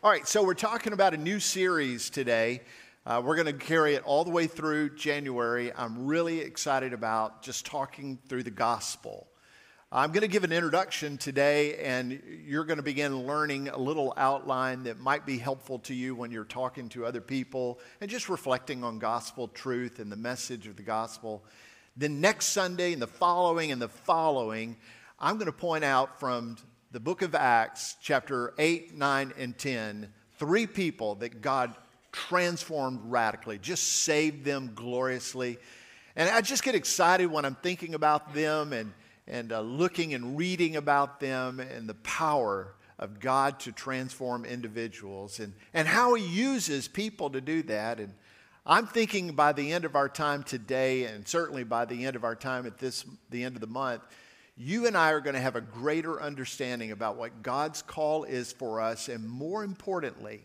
All right, so we're talking about a new series today. Uh, we're going to carry it all the way through January. I'm really excited about just talking through the gospel. I'm going to give an introduction today, and you're going to begin learning a little outline that might be helpful to you when you're talking to other people and just reflecting on gospel truth and the message of the gospel. Then, next Sunday and the following and the following, I'm going to point out from the book of Acts, chapter 8, 9, and 10, three people that God transformed radically, just saved them gloriously. And I just get excited when I'm thinking about them and and uh, looking and reading about them and the power of God to transform individuals and, and how He uses people to do that. And I'm thinking by the end of our time today, and certainly by the end of our time at this, the end of the month, you and I are going to have a greater understanding about what God's call is for us, and more importantly,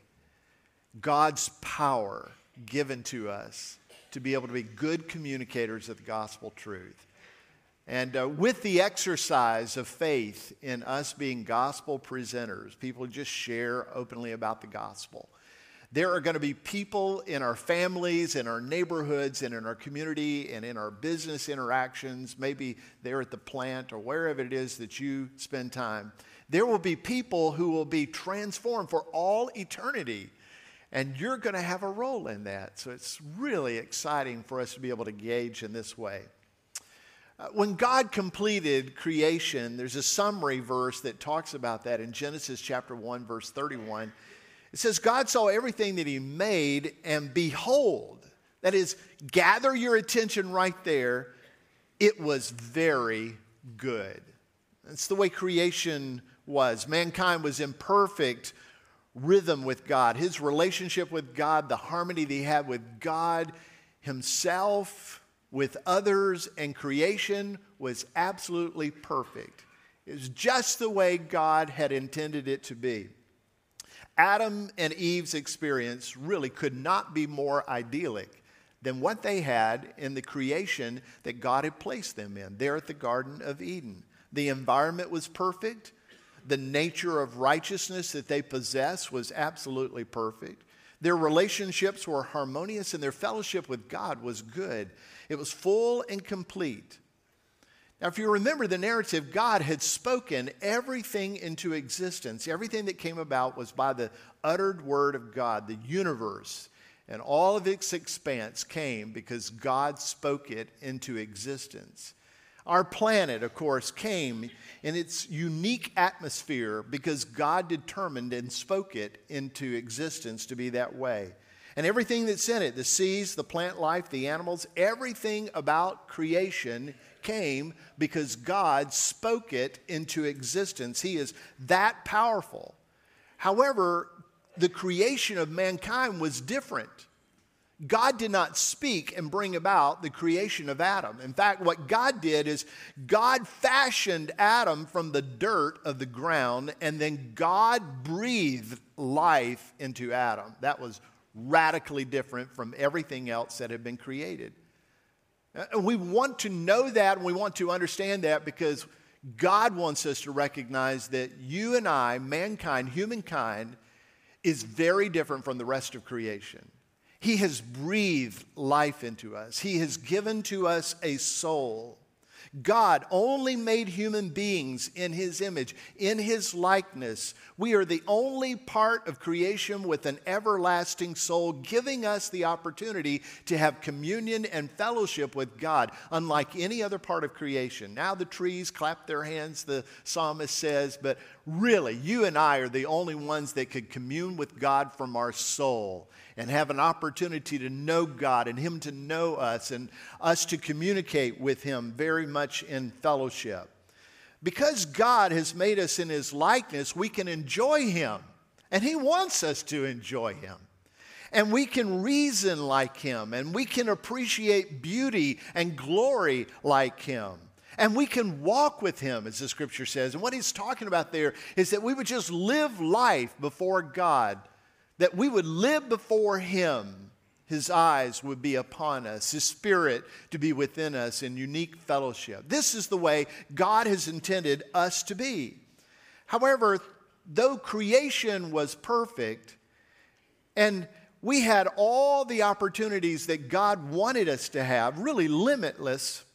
God's power given to us to be able to be good communicators of the gospel truth. And uh, with the exercise of faith in us being gospel presenters, people just share openly about the gospel. There are going to be people in our families, in our neighborhoods, and in our community, and in our business interactions, maybe there at the plant or wherever it is that you spend time. There will be people who will be transformed for all eternity. And you're going to have a role in that. So it's really exciting for us to be able to gauge in this way. Uh, when God completed creation, there's a summary verse that talks about that in Genesis chapter 1, verse 31. It says, God saw everything that He made, and behold, that is, gather your attention right there, it was very good. That's the way creation was. Mankind was in perfect rhythm with God. His relationship with God, the harmony that he had with God Himself, with others and creation was absolutely perfect. It was just the way God had intended it to be. Adam and Eve's experience really could not be more idyllic than what they had in the creation that God had placed them in, there at the Garden of Eden. The environment was perfect. The nature of righteousness that they possessed was absolutely perfect. Their relationships were harmonious and their fellowship with God was good. It was full and complete. Now, if you remember the narrative, God had spoken everything into existence. Everything that came about was by the uttered word of God. The universe and all of its expanse came because God spoke it into existence. Our planet, of course, came in its unique atmosphere because God determined and spoke it into existence to be that way. And everything that's in it the seas, the plant life, the animals everything about creation came because God spoke it into existence. He is that powerful. However, the creation of mankind was different. God did not speak and bring about the creation of Adam. In fact, what God did is God fashioned Adam from the dirt of the ground, and then God breathed life into Adam. That was radically different from everything else that had been created. Uh, and we want to know that and we want to understand that because God wants us to recognize that you and I, mankind, humankind, is very different from the rest of creation. He has breathed life into us, He has given to us a soul. God only made human beings in his image, in his likeness. We are the only part of creation with an everlasting soul, giving us the opportunity to have communion and fellowship with God, unlike any other part of creation. Now the trees clap their hands, the psalmist says, but really, you and I are the only ones that could commune with God from our soul and have an opportunity to know God and Him to know us and us to communicate with Him very much in fellowship. Because God has made us in His likeness, we can enjoy Him, and He wants us to enjoy Him. And we can reason like Him, and we can appreciate beauty and glory like Him. And we can walk with him, as the scripture says. And what he's talking about there is that we would just live life before God that we would live before Him. His eyes would be upon us, His Spirit to be within us in unique fellowship. This is the way God has intended us to be. However, though creation was perfect and we had all the opportunities that God wanted us to have, really limitless,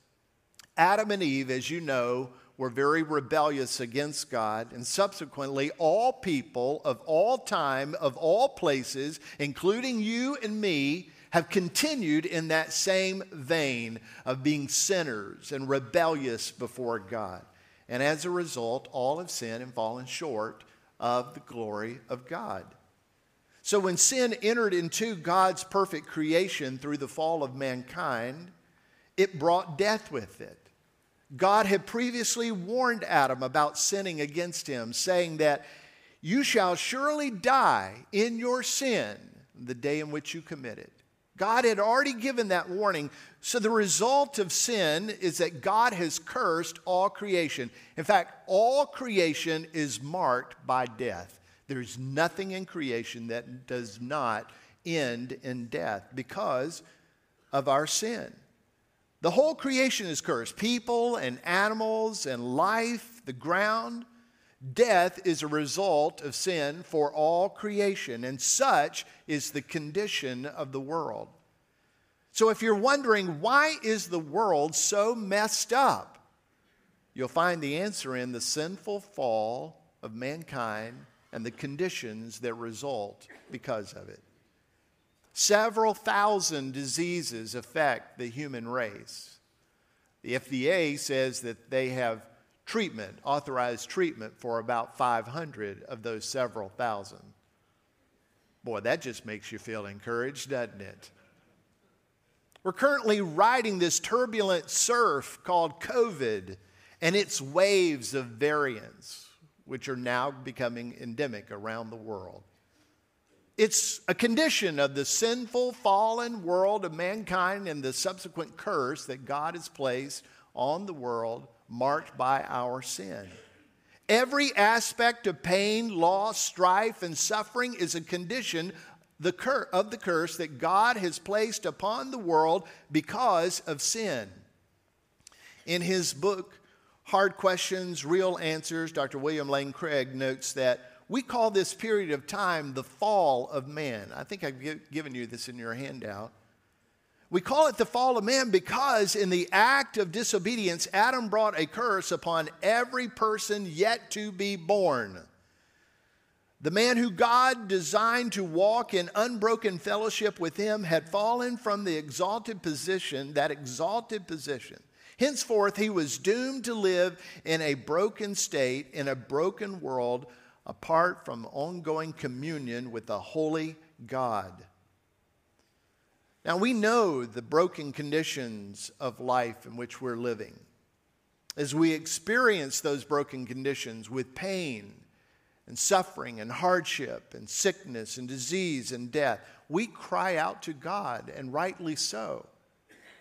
Adam and Eve, as you know, were very rebellious against God, and subsequently, all people of all time, of all places, including you and me, have continued in that same vein of being sinners and rebellious before God. And as a result, all have sinned and fallen short of the glory of God. So when sin entered into God's perfect creation through the fall of mankind, it brought death with it. God had previously warned Adam about sinning against him, saying that you shall surely die in your sin the day in which you commit it. God had already given that warning. So the result of sin is that God has cursed all creation. In fact, all creation is marked by death. There's nothing in creation that does not end in death because of our sin. The whole creation is cursed people and animals and life, the ground. Death is a result of sin for all creation, and such is the condition of the world. So if you're wondering why is the world so messed up, you'll find the answer in the sinful fall of mankind and the conditions that result because of it. Several thousand diseases affect the human race. The FDA says that they have treatment, authorized treatment for about 500 of those several thousand. Boy, that just makes you feel encouraged, doesn't it? We're currently riding this turbulent surf called COVID and its waves of variants, which are now becoming endemic around the world. It's a condition of the sinful, fallen world of mankind and the subsequent curse that God has placed on the world marked by our sin. Every aspect of pain, loss, strife, and suffering is a condition the cur- of the curse that God has placed upon the world because of sin. In his book, Hard Questions, Real Answers, Dr. William Lane Craig notes that we call this period of time the fall of man. I think I've given you this in your handout. We call it the fall of man because in the act of disobedience, Adam brought a curse upon every person yet to be born. The man who God designed to walk in unbroken fellowship with him had fallen from the exalted position, that exalted position. Henceforth, he was doomed to live in a broken state, in a broken world, apart from ongoing communion with the holy God. Now, we know the broken conditions of life in which we're living. As we experience those broken conditions with pain and suffering and hardship and sickness and disease and death, we cry out to God, and rightly so.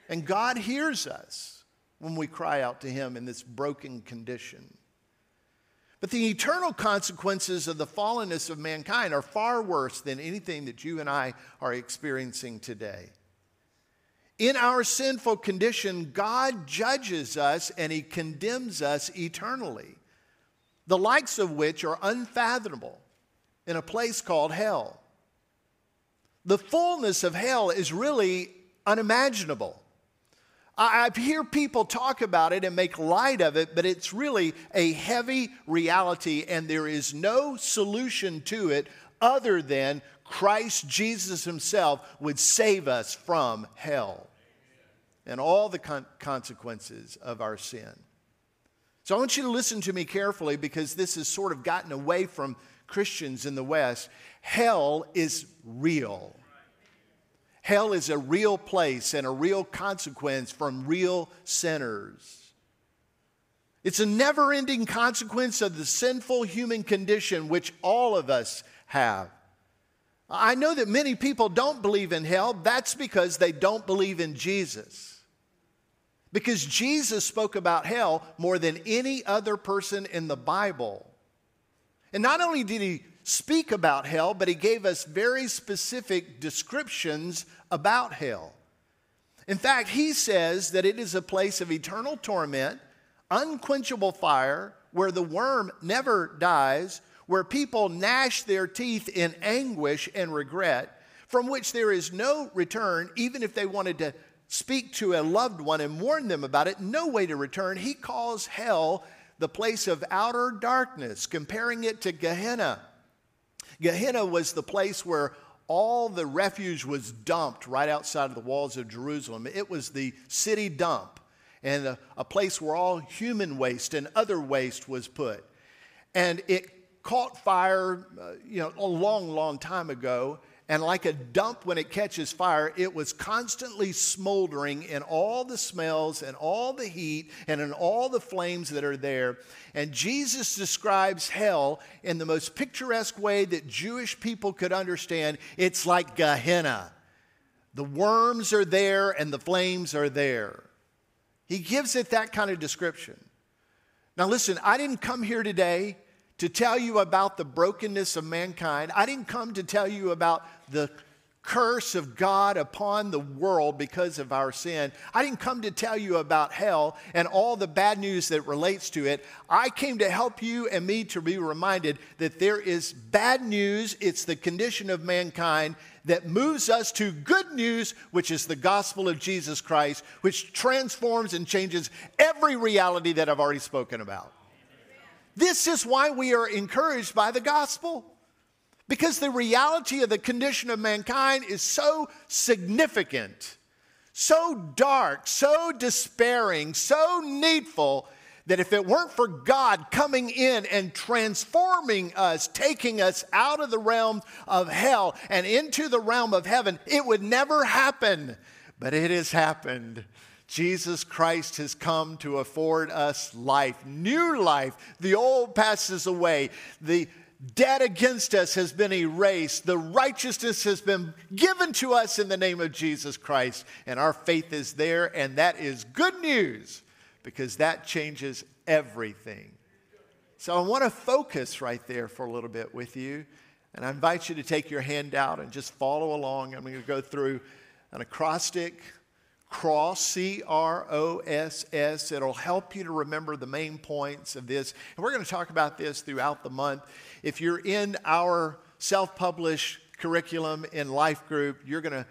And God hears us when we cry out to Him in this broken condition. But the eternal consequences of the fallenness of mankind are far worse than anything that you and I are experiencing today. In our sinful condition, God judges us and He condemns us eternally, the likes of which are unfathomable in a place called hell. The fullness of hell is really unimaginable. I hear people talk about it and make light of it, but it's really a heavy reality, and there is no solution to it other than Christ Jesus Himself would save us from hell and all the con- consequences of our sin. So I want you to listen to me carefully because this has sort of gotten away from Christians in the West. Hell is real. Hell is a real place and a real consequence from real sinners. It's a never ending consequence of the sinful human condition which all of us have. I know that many people don't believe in hell. That's because they don't believe in Jesus. Because Jesus spoke about hell more than any other person in the Bible. And not only did he speak about hell, but he gave us very specific descriptions about hell. In fact, he says that it is a place of eternal torment, unquenchable fire, where the worm never dies, where people gnash their teeth in anguish and regret, from which there is no return, even if they wanted to speak to a loved one and warn them about it, no way to return. He calls hell the place of outer darkness, comparing it to Gehenna. Gehenna was the place where all the refuge was dumped right outside of the walls of Jerusalem. It was the city dump and a, a place where all human waste and other waste was put. And it caught fire, uh, you know, a long, long time ago. And like a dump when it catches fire, it was constantly smoldering in all the smells and all the heat and in all the flames that are there. And Jesus describes hell in the most picturesque way that Jewish people could understand. It's like Gehenna. The worms are there and the flames are there. He gives it that kind of description. Now, listen, I didn't come here today to tell you about the brokenness of mankind. I didn't come to tell you about the curse of God upon the world because of our sin. I didn't come to tell you about hell and all the bad news that relates to it. I came to help you and me to be reminded that there is bad news. It's the condition of mankind that moves us to good news, which is the gospel of Jesus Christ, which transforms and changes every reality that I've already spoken about. This is why we are encouraged by the gospel. Because the reality of the condition of mankind is so significant, so dark, so despairing, so needful that if it weren't for God coming in and transforming us, taking us out of the realm of hell and into the realm of heaven, it would never happen. But it has happened. Jesus Christ has come to afford us life, new life. The old passes away. The debt against us has been erased. The righteousness has been given to us in the name of Jesus Christ. And our faith is there. And that is good news because that changes everything. So I want to focus right there for a little bit with you. And I invite you to take your hand out and just follow along. I'm going to go through an acrostic cross, C R O S S. It'll help you to remember the main points of this. And we're going to talk about this throughout the month. If you're in our self published curriculum in Life Group, you're going to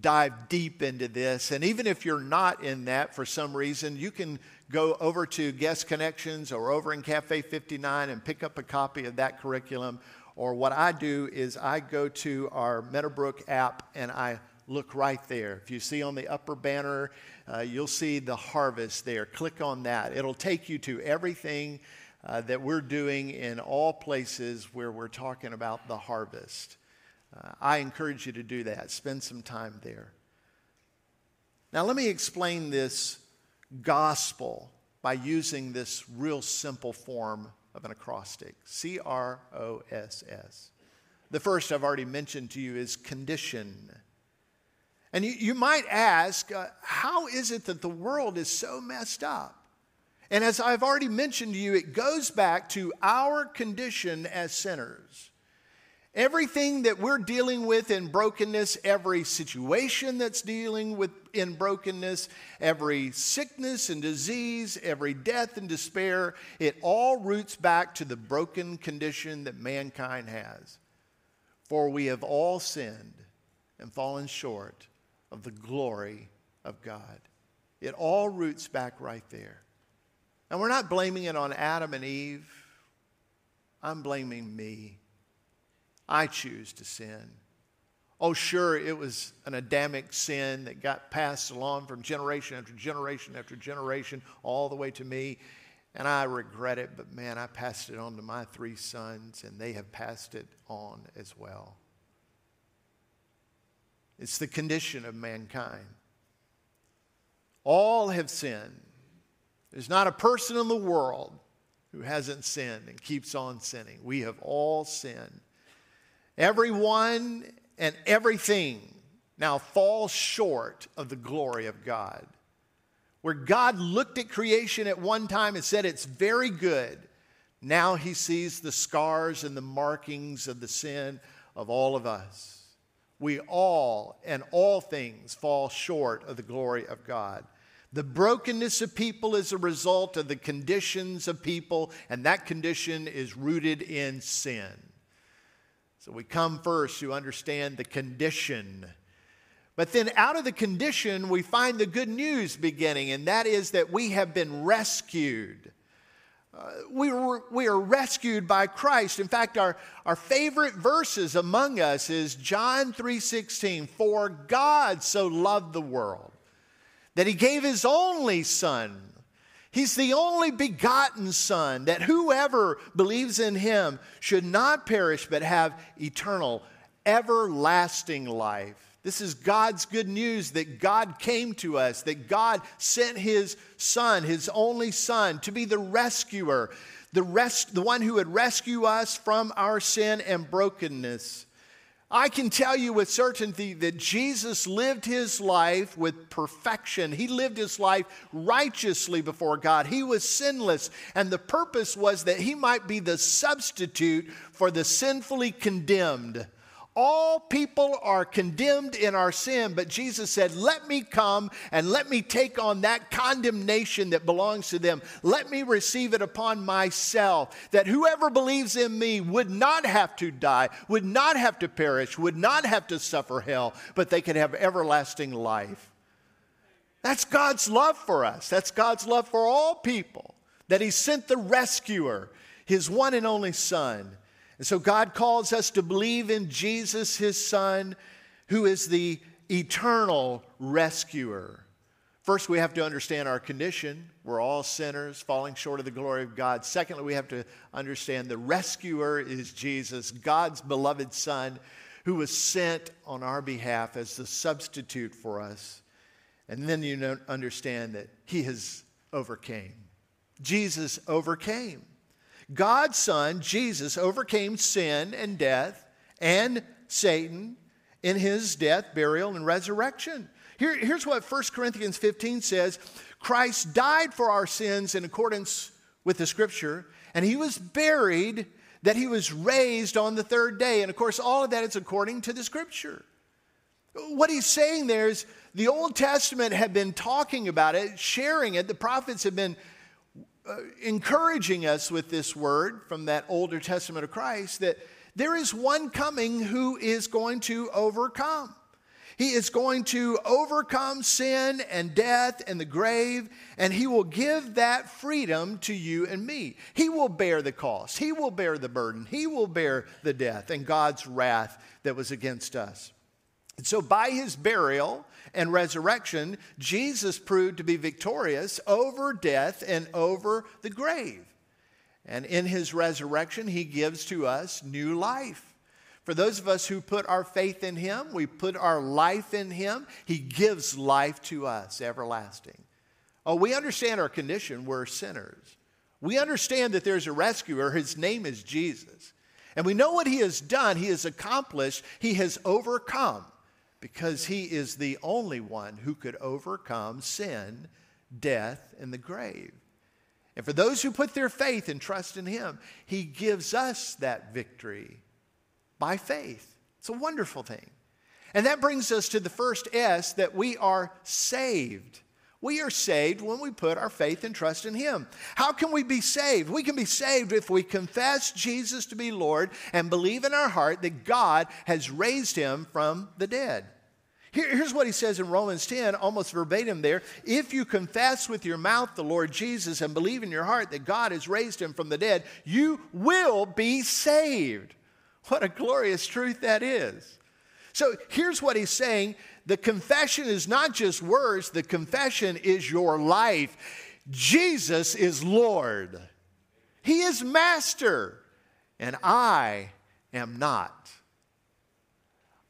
dive deep into this. And even if you're not in that for some reason, you can go over to Guest Connections or over in Cafe 59 and pick up a copy of that curriculum. Or what I do is I go to our Meadowbrook app and I look right there. If you see on the upper banner, uh, you'll see the harvest there. Click on that. It'll take you to everything uh, that we're doing in all places where we're talking about the harvest. Uh, I encourage you to do that. Spend some time there. Now, let me explain this gospel by using this real simple form of an acrostic C R O S S. The first I've already mentioned to you is condition. And you, you might ask, uh, how is it that the world is so messed up? And as I've already mentioned to you, it goes back to our condition as sinners. Everything that we're dealing with in brokenness, every situation that's dealing with in brokenness, every sickness and disease, every death and despair, it all roots back to the broken condition that mankind has. For we have all sinned and fallen short of the glory of God. It all roots back right there. And we're not blaming it on Adam and Eve. I'm blaming me. I choose to sin. Oh, sure, it was an Adamic sin that got passed along from generation after generation after generation all the way to me. And I regret it, but man, I passed it on to my three sons, and they have passed it on as well. It's the condition of mankind. All have sinned. There's not a person in the world who hasn't sinned and keeps on sinning. We have all sinned. Everyone and everything now falls short of the glory of God. Where God looked at creation at one time and said, It's very good. Now he sees the scars and the markings of the sin of all of us. We all and all things fall short of the glory of God. The brokenness of people is a result of the conditions of people, and that condition is rooted in sin. So we come first to understand the condition. But then out of the condition, we find the good news beginning, and that is that we have been rescued. Uh, we, were, we are rescued by Christ. In fact, our, our favorite verses among us is John 3:16, "For God so loved the world that he gave his only son. He's the only begotten son that whoever believes in him should not perish but have eternal, everlasting life. This is God's good news that God came to us, that God sent his son, his only son, to be the rescuer, the, the one who would rescue us from our sin and brokenness. I can tell you with certainty that Jesus lived his life with perfection. He lived his life righteously before God. He was sinless, and the purpose was that he might be the substitute for the sinfully condemned. All people are condemned in our sin, but Jesus said, Let me come and let me take on that condemnation that belongs to them. Let me receive it upon myself, that whoever believes in me would not have to die, would not have to perish, would not have to suffer hell, but they could have everlasting life. That's God's love for us. That's God's love for all people, that He sent the rescuer, His one and only Son and so God calls us to believe in Jesus, his Son, who is the eternal rescuer. First, we have to understand our condition. We're all sinners, falling short of the glory of God. Secondly, we have to understand the rescuer is Jesus, God's beloved Son, who was sent on our behalf as the substitute for us. And then you understand that he has overcame. Jesus overcame. God's Son, Jesus, overcame sin and death and Satan in his death, burial, and resurrection. Here, here's what 1 Corinthians 15 says Christ died for our sins in accordance with the scripture, and he was buried that he was raised on the third day. And of course, all of that is according to the scripture. What he's saying there is the Old Testament had been talking about it, sharing it. The prophets had been Uh, encouraging us with this word from that older testament of Christ that there is one coming who is going to overcome. He is going to overcome sin and death and the grave, and He will give that freedom to you and me. He will bear the cost, He will bear the burden, He will bear the death and God's wrath that was against us. And so, by His burial, and resurrection, Jesus proved to be victorious over death and over the grave. And in his resurrection, he gives to us new life. For those of us who put our faith in him, we put our life in him, he gives life to us, everlasting. Oh, we understand our condition. We're sinners. We understand that there's a rescuer. His name is Jesus. And we know what he has done. He has accomplished, he has overcome because he is the only one who could overcome sin, death, and the grave. And for those who put their faith and trust in him, he gives us that victory by faith. It's a wonderful thing. And that brings us to the first S that we are saved. We are saved when we put our faith and trust in Him. How can we be saved? We can be saved if we confess Jesus to be Lord and believe in our heart that God has raised Him from the dead. Here, here's what he says in Romans 10, almost verbatim there. If you confess with your mouth the Lord Jesus and believe in your heart that God has raised him from the dead, you will be saved. What a glorious truth that is. So here's what he's saying the confession is not just words, the confession is your life. Jesus is Lord, He is Master, and I am not.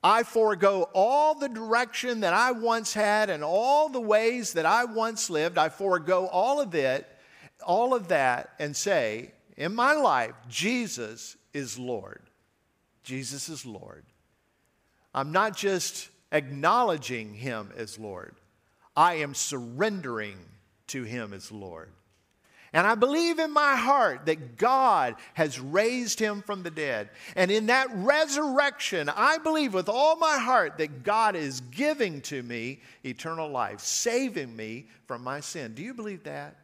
I forego all the direction that I once had and all the ways that I once lived. I forego all of it, all of that, and say, in my life, Jesus is Lord. Jesus is Lord. I'm not just acknowledging him as Lord, I am surrendering to him as Lord. And I believe in my heart that God has raised him from the dead. And in that resurrection, I believe with all my heart that God is giving to me eternal life, saving me from my sin. Do you believe that?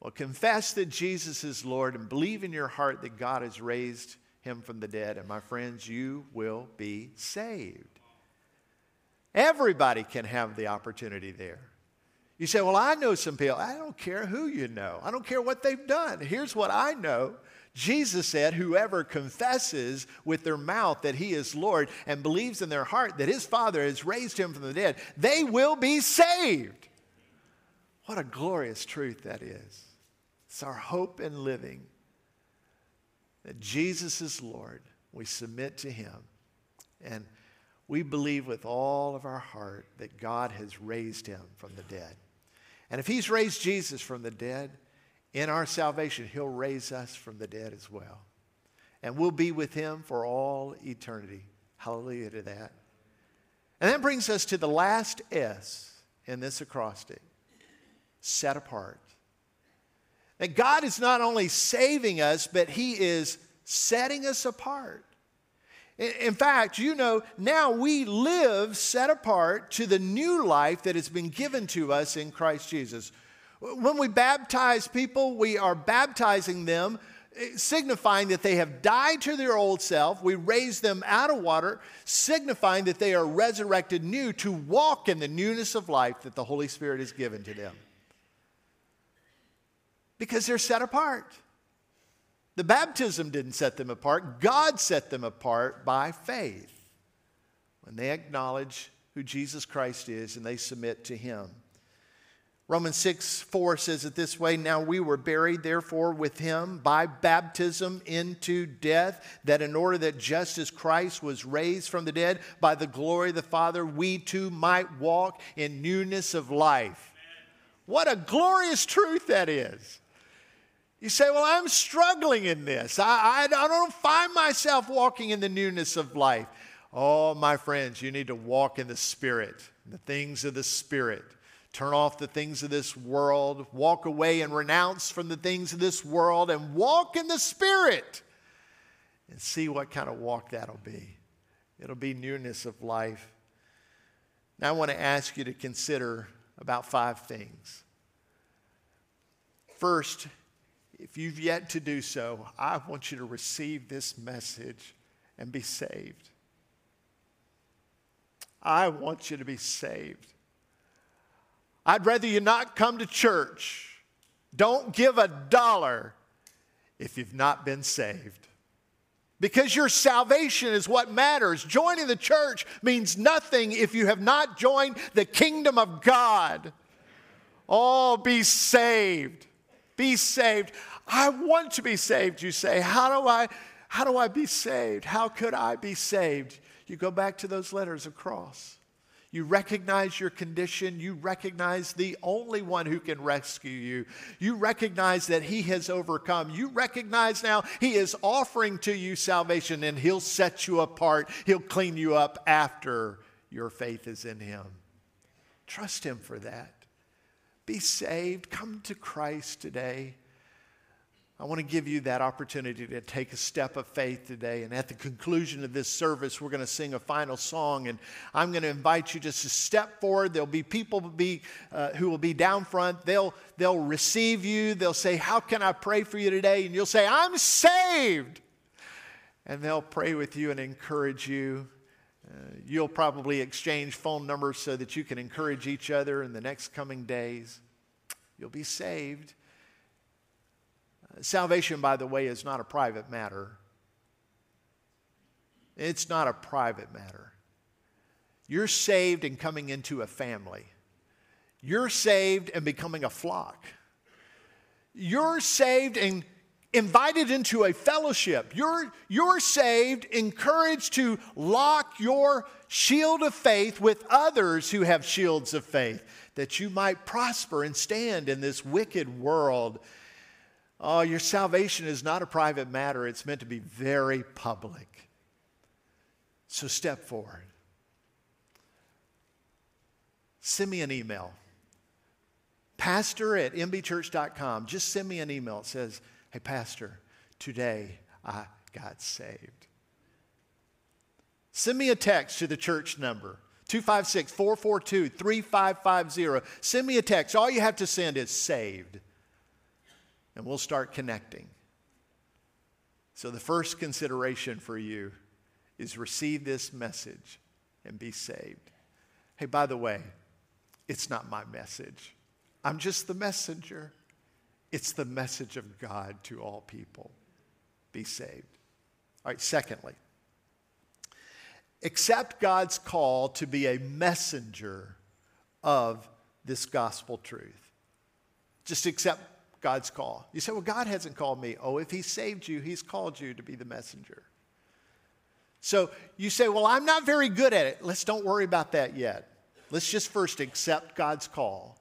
Well, confess that Jesus is Lord and believe in your heart that God has raised him from the dead. And my friends, you will be saved. Everybody can have the opportunity there. You say, Well, I know some people. I don't care who you know, I don't care what they've done. Here's what I know. Jesus said, Whoever confesses with their mouth that he is Lord and believes in their heart that his Father has raised him from the dead, they will be saved. What a glorious truth that is. It's our hope in living that Jesus is Lord. We submit to him. And we believe with all of our heart that God has raised him from the dead. And if he's raised Jesus from the dead, in our salvation, he'll raise us from the dead as well. And we'll be with him for all eternity. Hallelujah to that. And that brings us to the last S in this acrostic set apart. That God is not only saving us, but he is setting us apart. In fact, you know, now we live set apart to the new life that has been given to us in Christ Jesus. When we baptize people, we are baptizing them, eh, signifying that they have died to their old self. We raise them out of water, signifying that they are resurrected new to walk in the newness of life that the Holy Spirit has given to them. Because they're set apart. The baptism didn't set them apart, God set them apart by faith when they acknowledge who Jesus Christ is and they submit to Him. Romans 6 4 says it this way Now we were buried, therefore, with him by baptism into death, that in order that just as Christ was raised from the dead by the glory of the Father, we too might walk in newness of life. What a glorious truth that is. You say, Well, I'm struggling in this. I, I, I, don't find myself walking in the newness of life. Oh, my friends, you need to walk in the Spirit, the things of the Spirit. Turn off the things of this world, walk away and renounce from the things of this world, and walk in the Spirit and see what kind of walk that'll be. It'll be newness of life. Now, I want to ask you to consider about five things. First, if you've yet to do so, I want you to receive this message and be saved. I want you to be saved. I'd rather you not come to church. Don't give a dollar if you've not been saved. Because your salvation is what matters. Joining the church means nothing if you have not joined the kingdom of God. Oh, be saved. Be saved. I want to be saved, you say. How do I how do I be saved? How could I be saved? You go back to those letters across. You recognize your condition. You recognize the only one who can rescue you. You recognize that He has overcome. You recognize now He is offering to you salvation and He'll set you apart. He'll clean you up after your faith is in Him. Trust Him for that. Be saved. Come to Christ today. I want to give you that opportunity to take a step of faith today. And at the conclusion of this service, we're going to sing a final song. And I'm going to invite you just to step forward. There'll be people be, uh, who will be down front. They'll, they'll receive you. They'll say, How can I pray for you today? And you'll say, I'm saved. And they'll pray with you and encourage you. Uh, you'll probably exchange phone numbers so that you can encourage each other in the next coming days. You'll be saved. Salvation, by the way, is not a private matter. It's not a private matter. You're saved and coming into a family. You're saved and becoming a flock. You're saved and invited into a fellowship. You're, you're saved, encouraged to lock your shield of faith with others who have shields of faith, that you might prosper and stand in this wicked world Oh, your salvation is not a private matter, it's meant to be very public. So step forward. Send me an email pastor at mbchurch.com. Just send me an email. It says, Hey, Pastor, today I got saved. Send me a text to the church number 256 442 3550. Send me a text. All you have to send is saved, and we'll start connecting. So, the first consideration for you is receive this message and be saved. Hey, by the way, it's not my message, I'm just the messenger. It's the message of God to all people. Be saved. All right, secondly, accept God's call to be a messenger of this gospel truth. Just accept God's call. You say, well, God hasn't called me. Oh, if He saved you, He's called you to be the messenger. So you say, well, I'm not very good at it. Let's don't worry about that yet. Let's just first accept God's call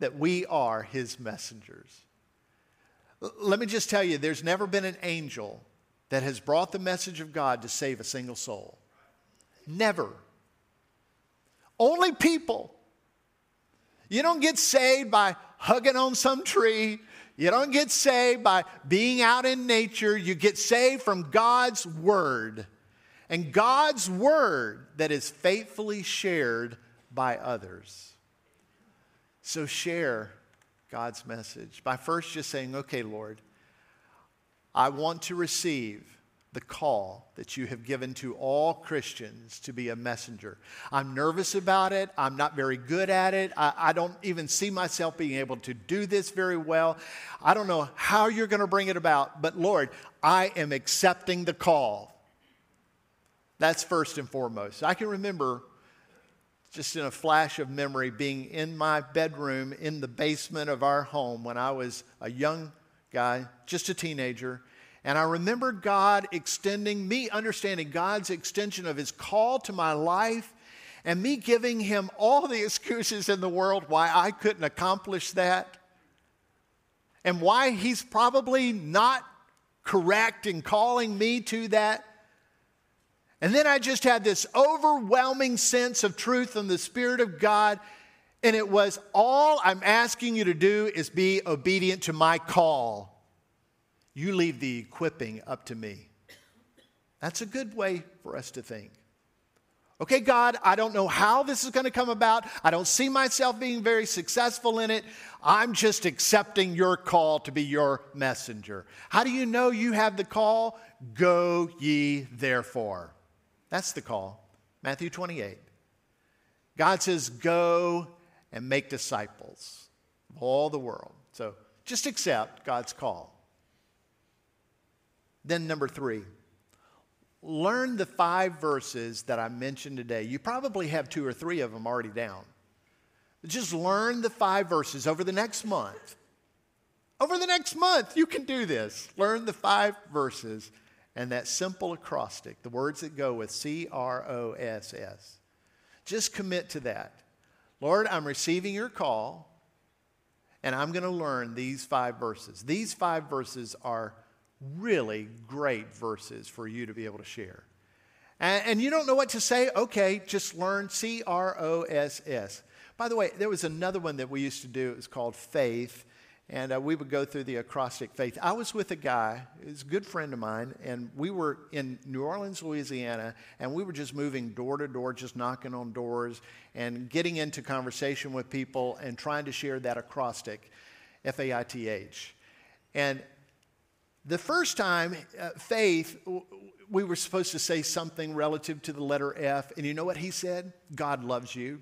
that we are His messengers. L- let me just tell you, there's never been an angel that has brought the message of God to save a single soul. Never. Only people. You don't get saved by hugging on some tree. You don't get saved by being out in nature. You get saved from God's Word. And God's Word that is faithfully shared by others. So share God's message by first just saying, okay, Lord, I want to receive the call that you have given to all Christians to be a messenger. I'm nervous about it. I'm not very good at it. I, I, don't even see myself being able to do this very well. I don't know how you're going to bring it about, but Lord, I am accepting the call. That's first and foremost. I can remember just in a flash of memory being in my bedroom in the basement of our home when I was a young guy, just a teenager and I remember God extending, me understanding God's extension of his call to my life, and me giving him all the excuses in the world why I couldn't accomplish that, and why he's probably not correct in calling me to that. And then I just had this overwhelming sense of truth from the Spirit of God. And it was all I'm asking you to do is be obedient to my call. You leave the equipping up to me. That's a good way for us to think. Okay, God, I don't know how this is going to come about. I don't see myself being very successful in it. I'm just accepting your call to be your messenger. How do you know you have the call? Go ye therefore. That's the call. Matthew 28. God says, Go and make disciples of all the world. So just accept God's call. Then, number three, learn the five verses that I mentioned today. You probably have two or three of them already down. Just learn the five verses over the next month. Over the next month, you can do this. Learn the five verses and that simple acrostic, the words that go with C R O S S. Just commit to that. Lord, I'm receiving your call, and I'm going to learn these five verses. These five verses are really great verses for you to be able to share. And, and you don't know what to say? Okay, just learn C R O S S. By the way, there was another one that we used to do. It was called Faith. And uh, we would go through the acrostic faith. I was with a guy, he's a good friend of mine, and we were in New Orleans, Louisiana, and we were just moving door to door, just knocking on doors and getting into conversation with people and trying to share that acrostic, F A I T H. And the first time, uh, faith, we were supposed to say something relative to the letter F, and you know what he said? God loves you.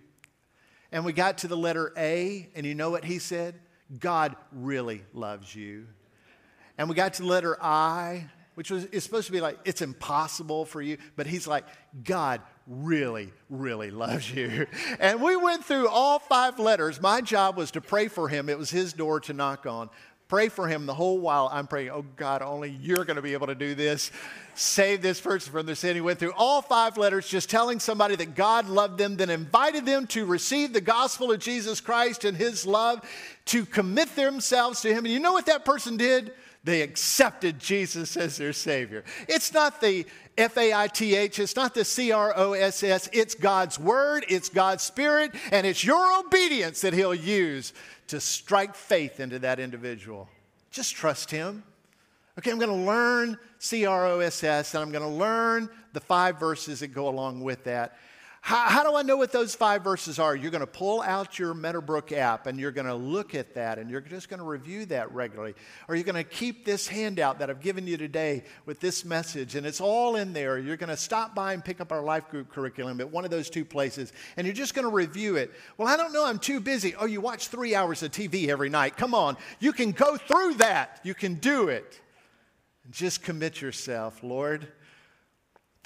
And we got to the letter A, and you know what he said? God really loves you. And we got to the letter I, which was is supposed to be like it's impossible for you, but he's like God really, really loves you. And we went through all five letters. My job was to pray for him. It was his door to knock on. Pray for him the whole while I'm praying, oh God, only you're going to be able to do this. Save this person from their sin. He went through all five letters just telling somebody that God loved them, then invited them to receive the gospel of Jesus Christ and his love, to commit themselves to him. And you know what that person did? They accepted Jesus as their Savior. It's not the F A I T H, it's not the C R O S S, it's God's Word, it's God's Spirit, and it's your obedience that He'll use to strike faith into that individual. Just trust Him. Okay, I'm going to learn C R O S S, and I'm going to learn the five verses that go along with that. How, how, do I know what those five verses are? You're going to pull out your Meadowbrook app and you're going to look at that and you're just going to review that regularly. Or you're going to keep this handout that I've given you today with this message and it's all in there. You're going to stop by and pick up our life group curriculum at one of those two places and you're just going to review it. Well, I don't know, I'm too busy. Oh, you watch three hours of TV every night. Come on, you can go through that. You can do it. Just commit yourself, Lord.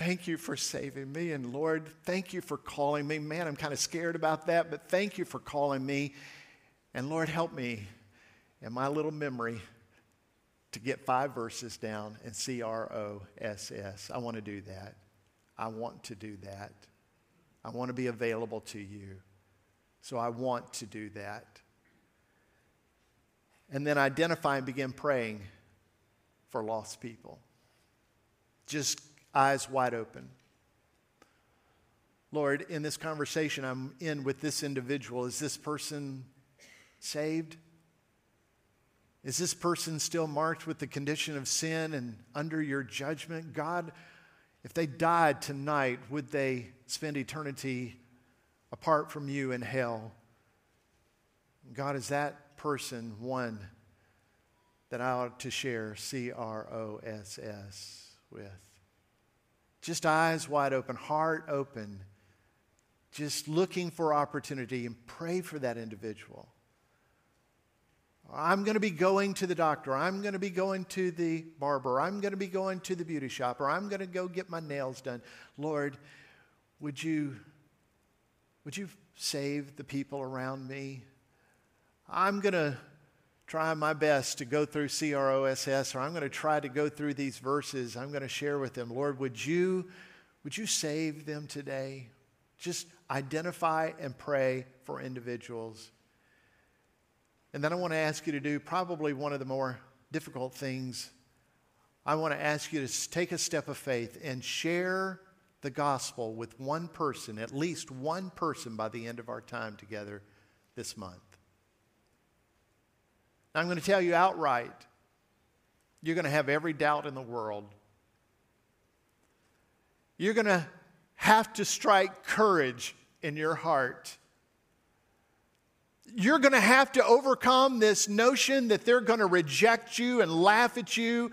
Thank you for saving me. And Lord, thank you for calling me. Man, I'm kind of scared about that, but thank you for calling me. And Lord, help me in my little memory to get five verses down and C R O S S. I want to do that. I want to do that. I want to be available to you. So I want to do that. And then identify and begin praying for lost people. Just eyes wide open. Lord, in this conversation I'm in with this individual, is this person saved? Is this person still marked with the condition of sin and under your judgment? God, if they died tonight, would they spend eternity apart from you in hell? God, is that person one that I ought to share C R O S S with? Just eyes wide open, heart open, just looking for opportunity and pray for that individual. I'm going to be going to the doctor. I'm going to be going to the barber. I'm going to be going to the beauty shop, or I'm going to go get my nails done. Lord, would you, would you save the people around me? I'm going to try my best to go through CROSS, or I'm going to try to go through these verses. I'm going to share with them. Lord, would you, would you save them today? Just identify and pray for individuals. And then I want to ask you to do probably one of the more difficult things. I want to ask you to take a step of faith and share the gospel with one person, at least one person by the end of our time together this month. I'm going to tell you outright you're going to have every doubt in the world. You're going to have to strike courage in your heart. You're going to have to overcome this notion that they're going to reject you and laugh at you.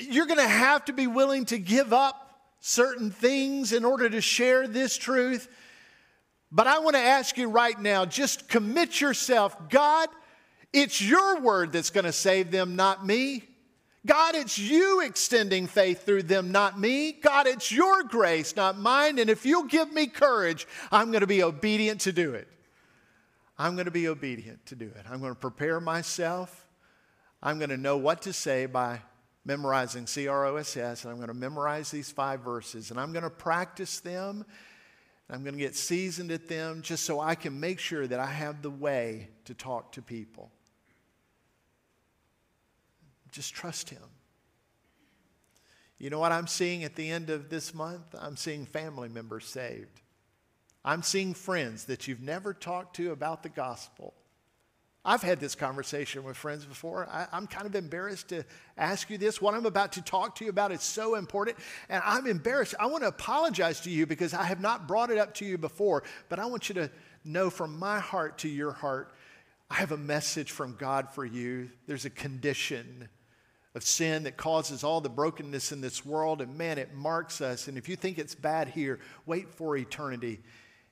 You're going to have to be willing to give up certain things in order to share this truth. But I want to ask you right now just commit yourself. God, it's your word that's going to save them, not me. God, it's you extending faith through them, not me. God, it's your grace, not mine. And if you'll give me courage, I'm going to be obedient to do it. I'm going to be obedient to do it. I'm going to prepare myself. I'm going to know what to say by memorizing CROSS, and I'm going to memorize these five verses, and I'm going to practice them. I'm going to get seasoned at them just so I can make sure that I have the way to talk to people. Just trust Him. You know what I'm seeing at the end of this month? I'm seeing family members saved. I'm seeing friends that you've never talked to about the gospel. I've had this conversation with friends before. I, am kind of embarrassed to ask you this. What I'm about to talk to you about is so important, and I'm embarrassed. I want to apologize to you because I have not brought it up to you before, but I want you to know from my heart to your heart, I have a message from God for you. There's a condition of sin that causes all the brokenness in this world. And man, it marks us. And if you think it's bad here, wait for eternity.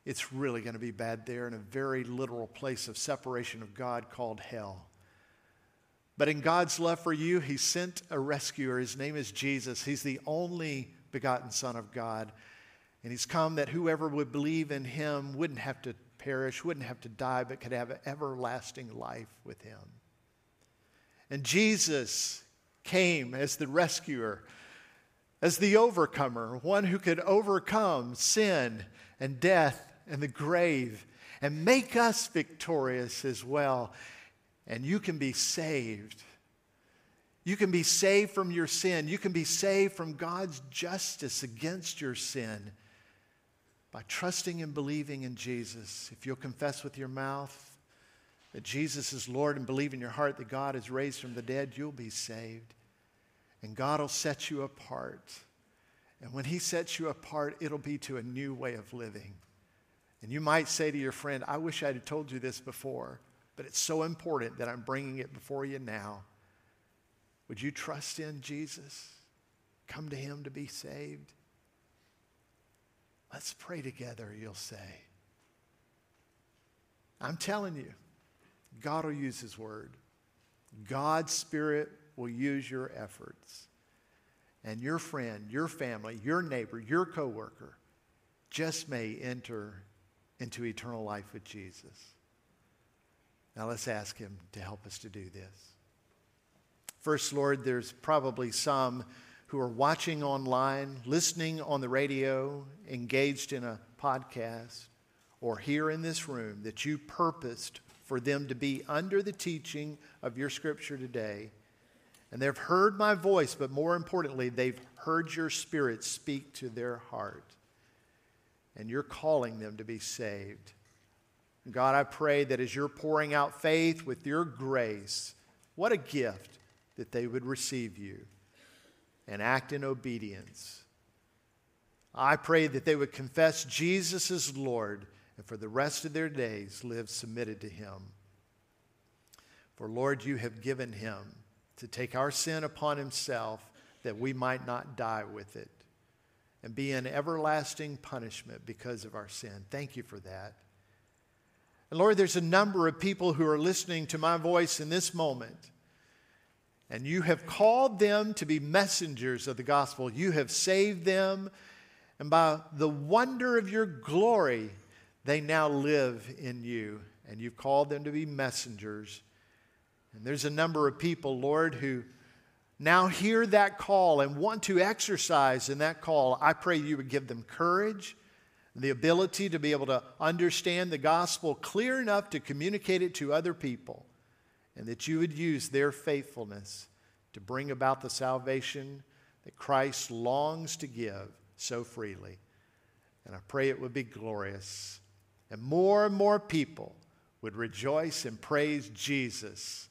It's really going to be bad there in a very literal place of separation of God called hell. But in God's love for you, He sent a rescuer. His name is Jesus. He's the only begotten Son of God. And He's come that whoever would believe in Him wouldn't have to perish, wouldn't have to die, but could have everlasting life with Him. And Jesus came as the rescuer, as the overcomer, one who could overcome sin and death and the grave and make us victorious as well. And you can be saved. You can be saved from your sin. You can be saved from God's justice against your sin by trusting and believing in Jesus. If you'll confess with your mouth that Jesus is Lord and believe in your heart that God is raised from the dead, you'll be saved. And God will set you apart. And when He sets you apart, it'll be to a new way of living. And you might say to your friend, I wish I had told you this before, but it's so important that I'm bringing it before you now. Would you trust in Jesus? Come to Him to be saved? Let's pray together, you'll say. I'm telling you, God will use His Word. God's Spirit will use your efforts. And your friend, your family, your neighbor, your coworker just may enter into eternal life with Jesus. Now let's ask Him to help us to do this. First, Lord, there's probably some who are watching online, listening on the radio, engaged in a podcast, or here in this room that you purposed for them to be under the teaching of your scripture today. And they've heard my voice, but more importantly, they've heard your spirit speak to their heart. And you're calling them to be saved. God, I pray that as you're pouring out faith with your grace, what a gift that they would receive you and act in obedience. I pray that they would confess Jesus as Lord and for the rest of their days live submitted to Him. For Lord, you have given Him to take our sin upon Himself that we might not die with it and be in everlasting punishment because of our sin. Thank you for that. And Lord, there's a number of people who are listening to my voice in this moment and you have called them to be messengers of the gospel. You have saved them, and by the wonder of your glory, they now live in you. And you've called them to be messengers. And there's a number of people, Lord, who now hear that call and want to exercise in that call. I pray you would give them courage, the ability to be able to understand the gospel clear enough to communicate it to other people and that you would use their faithfulness to bring about the salvation that Christ longs to give so freely. And I pray it would be glorious. And more and more people would rejoice and praise Jesus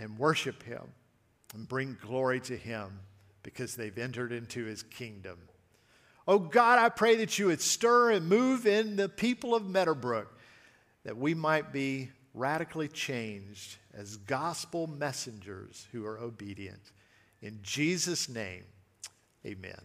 and worship him and bring glory to him because they've entered into his kingdom. Oh God, I pray that you would stir and move in the people of Meadowbrook that we might be radically changed as gospel messengers who are obedient. In Jesus' name, amen.